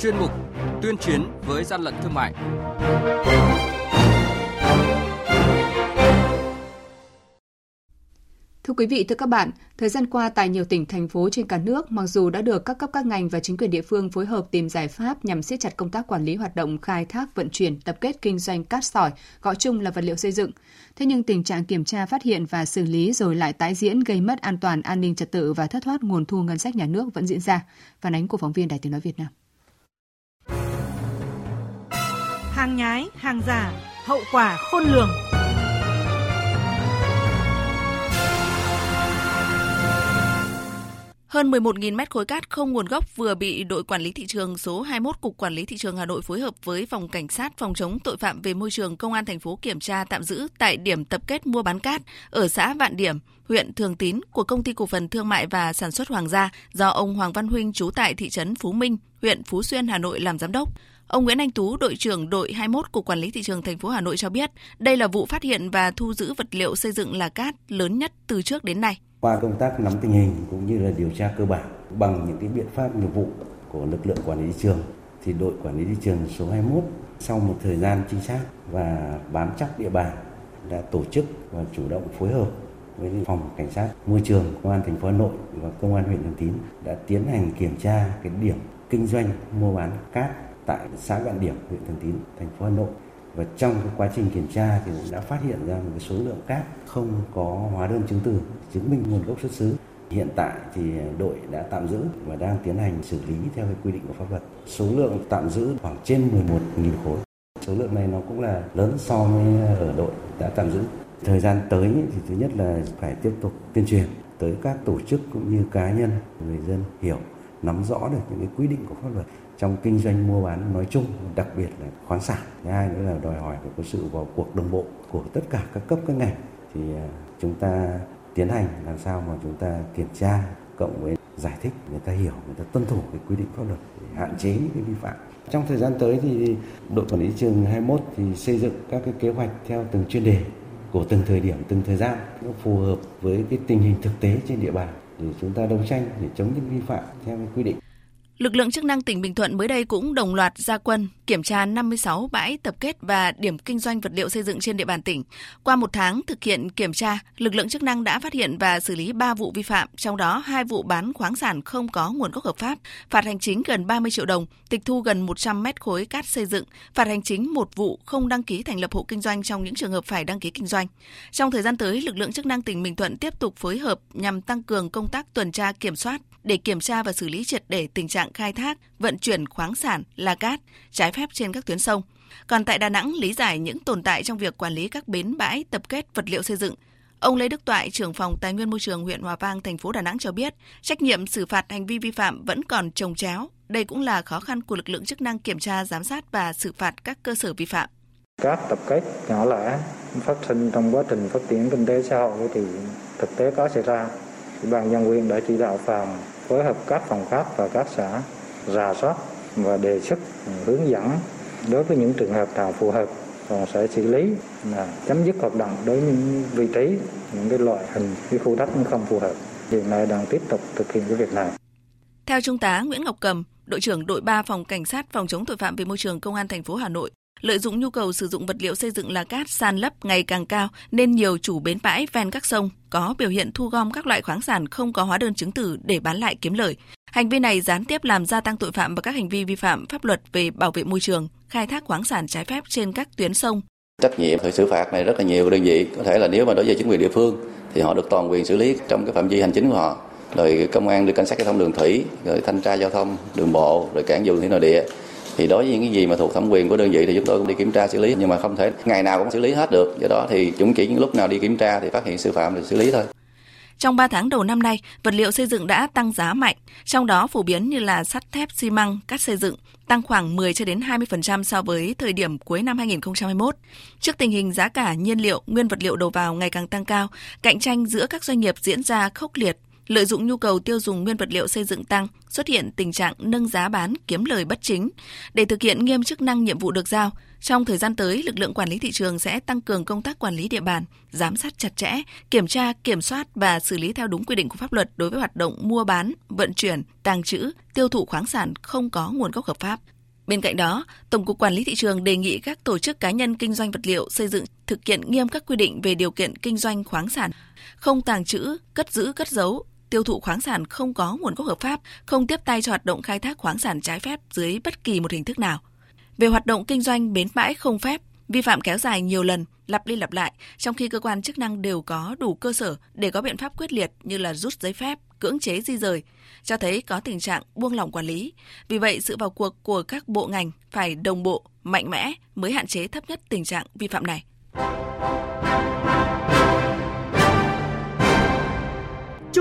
chuyên mục Tuyên chiến với gian lận thương mại. Thưa quý vị, thưa các bạn, thời gian qua tại nhiều tỉnh, thành phố trên cả nước, mặc dù đã được các cấp các ngành và chính quyền địa phương phối hợp tìm giải pháp nhằm siết chặt công tác quản lý hoạt động khai thác, vận chuyển, tập kết kinh doanh cát sỏi, gọi chung là vật liệu xây dựng. Thế nhưng tình trạng kiểm tra, phát hiện và xử lý rồi lại tái diễn gây mất an toàn an ninh trật tự và thất thoát nguồn thu ngân sách nhà nước vẫn diễn ra. Phản ánh của phóng viên Đài Tiếng nói Việt Nam. Hàng nhái, hàng giả, hậu quả khôn lường. Hơn 11.000 mét khối cát không nguồn gốc vừa bị đội quản lý thị trường số 21 Cục Quản lý thị trường Hà Nội phối hợp với phòng cảnh sát phòng chống tội phạm về môi trường công an thành phố kiểm tra tạm giữ tại điểm tập kết mua bán cát ở xã Vạn Điểm, huyện Thường Tín của công ty cổ phần thương mại và sản xuất Hoàng gia do ông Hoàng Văn Huynh trú tại thị trấn Phú Minh, huyện Phú Xuyên, Hà Nội làm giám đốc. Ông Nguyễn Anh Tú, đội trưởng đội 21 của Quản lý thị trường thành phố Hà Nội cho biết, đây là vụ phát hiện và thu giữ vật liệu xây dựng là cát lớn nhất từ trước đến nay. Qua công tác nắm tình hình cũng như là điều tra cơ bản bằng những cái biện pháp nghiệp vụ của lực lượng quản lý thị trường thì đội quản lý thị trường số 21 sau một thời gian trinh sát và bám chắc địa bàn đã tổ chức và chủ động phối hợp với phòng cảnh sát môi trường công an thành phố Hà Nội và công an huyện Thường Tín đã tiến hành kiểm tra cái điểm kinh doanh mua bán cát tại xã Vạn Điểm, huyện Thường Tín, thành phố Hà Nội. Và trong cái quá trình kiểm tra thì cũng đã phát hiện ra một cái số lượng cát không có hóa đơn chứng từ chứng minh nguồn gốc xuất xứ. Hiện tại thì đội đã tạm giữ và đang tiến hành xử lý theo cái quy định của pháp luật. Số lượng tạm giữ khoảng trên 11.000 khối. Số lượng này nó cũng là lớn so với ở đội đã tạm giữ. Thời gian tới thì thứ nhất là phải tiếp tục tuyên truyền tới các tổ chức cũng như cá nhân người dân hiểu nắm rõ được những cái quy định của pháp luật trong kinh doanh mua bán nói chung, đặc biệt là khoáng sản. Thứ hai nữa là đòi hỏi phải có sự vào cuộc đồng bộ của tất cả các cấp, các ngành. Thì à, chúng ta tiến hành làm sao mà chúng ta kiểm tra cộng với giải thích, người ta hiểu, người ta tuân thủ cái quy định pháp luật để hạn chế những cái vi phạm. Trong thời gian tới thì đội quản lý trường 21 thì xây dựng các cái kế hoạch theo từng chuyên đề của từng thời điểm, từng thời gian, nó phù hợp với cái tình hình thực tế trên địa bàn để chúng ta đấu tranh để chống những vi phạm theo quy định. Lực lượng chức năng tỉnh Bình Thuận mới đây cũng đồng loạt ra quân kiểm tra 56 bãi tập kết và điểm kinh doanh vật liệu xây dựng trên địa bàn tỉnh. Qua một tháng thực hiện kiểm tra, lực lượng chức năng đã phát hiện và xử lý 3 vụ vi phạm, trong đó 2 vụ bán khoáng sản không có nguồn gốc hợp pháp, phạt hành chính gần 30 triệu đồng, tịch thu gần 100 mét khối cát xây dựng, phạt hành chính một vụ không đăng ký thành lập hộ kinh doanh trong những trường hợp phải đăng ký kinh doanh. Trong thời gian tới, lực lượng chức năng tỉnh Bình Thuận tiếp tục phối hợp nhằm tăng cường công tác tuần tra kiểm soát, để kiểm tra và xử lý triệt để tình trạng khai thác, vận chuyển khoáng sản, là cát trái phép trên các tuyến sông. Còn tại Đà Nẵng lý giải những tồn tại trong việc quản lý các bến bãi tập kết vật liệu xây dựng. Ông Lê Đức Toại, trưởng phòng Tài nguyên môi trường huyện Hòa Vang, thành phố Đà Nẵng cho biết, trách nhiệm xử phạt hành vi vi phạm vẫn còn trồng chéo. Đây cũng là khó khăn của lực lượng chức năng kiểm tra, giám sát và xử phạt các cơ sở vi phạm. Các tập kết nhỏ lẻ phát sinh trong quá trình phát triển kinh tế xã hội thì thực tế có xảy ra. Ban nhân quyền đã chỉ đạo phòng phối hợp các phòng khác và các xã rà soát và đề xuất ừ, hướng dẫn đối với những trường hợp nào phù hợp còn sẽ xử lý là chấm dứt hoạt động đối với những vị trí, những cái loại hình, cái khu đất không phù hợp. Hiện nay đang tiếp tục thực hiện cái việc này. Theo trung tá Nguyễn Ngọc Cầm, đội trưởng đội 3 phòng cảnh sát phòng chống tội phạm về môi trường công an thành phố Hà Nội lợi dụng nhu cầu sử dụng vật liệu xây dựng là cát san lấp ngày càng cao nên nhiều chủ bến bãi ven các sông có biểu hiện thu gom các loại khoáng sản không có hóa đơn chứng từ để bán lại kiếm lời. Hành vi này gián tiếp làm gia tăng tội phạm và các hành vi vi phạm pháp luật về bảo vệ môi trường, khai thác khoáng sản trái phép trên các tuyến sông. Trách nhiệm phải xử phạt này rất là nhiều đơn vị, có thể là nếu mà đối với chính quyền địa phương thì họ được toàn quyền xử lý trong cái phạm vi hành chính của họ. Rồi công an được cảnh sát giao thông đường thủy, rồi thanh tra giao thông đường bộ, rồi cảng vụ thủy nội địa thì đối với những cái gì mà thuộc thẩm quyền của đơn vị thì chúng tôi cũng đi kiểm tra xử lý nhưng mà không thể ngày nào cũng xử lý hết được. Do đó thì chúng chỉ những lúc nào đi kiểm tra thì phát hiện xử phạm thì xử lý thôi. Trong 3 tháng đầu năm nay, vật liệu xây dựng đã tăng giá mạnh, trong đó phổ biến như là sắt thép, xi măng, cát xây dựng tăng khoảng 10 cho đến 20% so với thời điểm cuối năm 2021. Trước tình hình giá cả nhiên liệu, nguyên vật liệu đầu vào ngày càng tăng cao, cạnh tranh giữa các doanh nghiệp diễn ra khốc liệt, lợi dụng nhu cầu tiêu dùng nguyên vật liệu xây dựng tăng, xuất hiện tình trạng nâng giá bán kiếm lời bất chính. Để thực hiện nghiêm chức năng nhiệm vụ được giao, trong thời gian tới, lực lượng quản lý thị trường sẽ tăng cường công tác quản lý địa bàn, giám sát chặt chẽ, kiểm tra, kiểm soát và xử lý theo đúng quy định của pháp luật đối với hoạt động mua bán, vận chuyển, tàng trữ, tiêu thụ khoáng sản không có nguồn gốc hợp pháp. Bên cạnh đó, Tổng cục Quản lý thị trường đề nghị các tổ chức cá nhân kinh doanh vật liệu xây dựng thực hiện nghiêm các quy định về điều kiện kinh doanh khoáng sản, không tàng trữ, cất giữ, cất giấu, tiêu thụ khoáng sản không có nguồn gốc hợp pháp, không tiếp tay cho hoạt động khai thác khoáng sản trái phép dưới bất kỳ một hình thức nào. Về hoạt động kinh doanh bến bãi không phép, vi phạm kéo dài nhiều lần, lặp đi lặp lại, trong khi cơ quan chức năng đều có đủ cơ sở để có biện pháp quyết liệt như là rút giấy phép, cưỡng chế di rời, cho thấy có tình trạng buông lỏng quản lý. Vì vậy, sự vào cuộc của các bộ ngành phải đồng bộ, mạnh mẽ mới hạn chế thấp nhất tình trạng vi phạm này.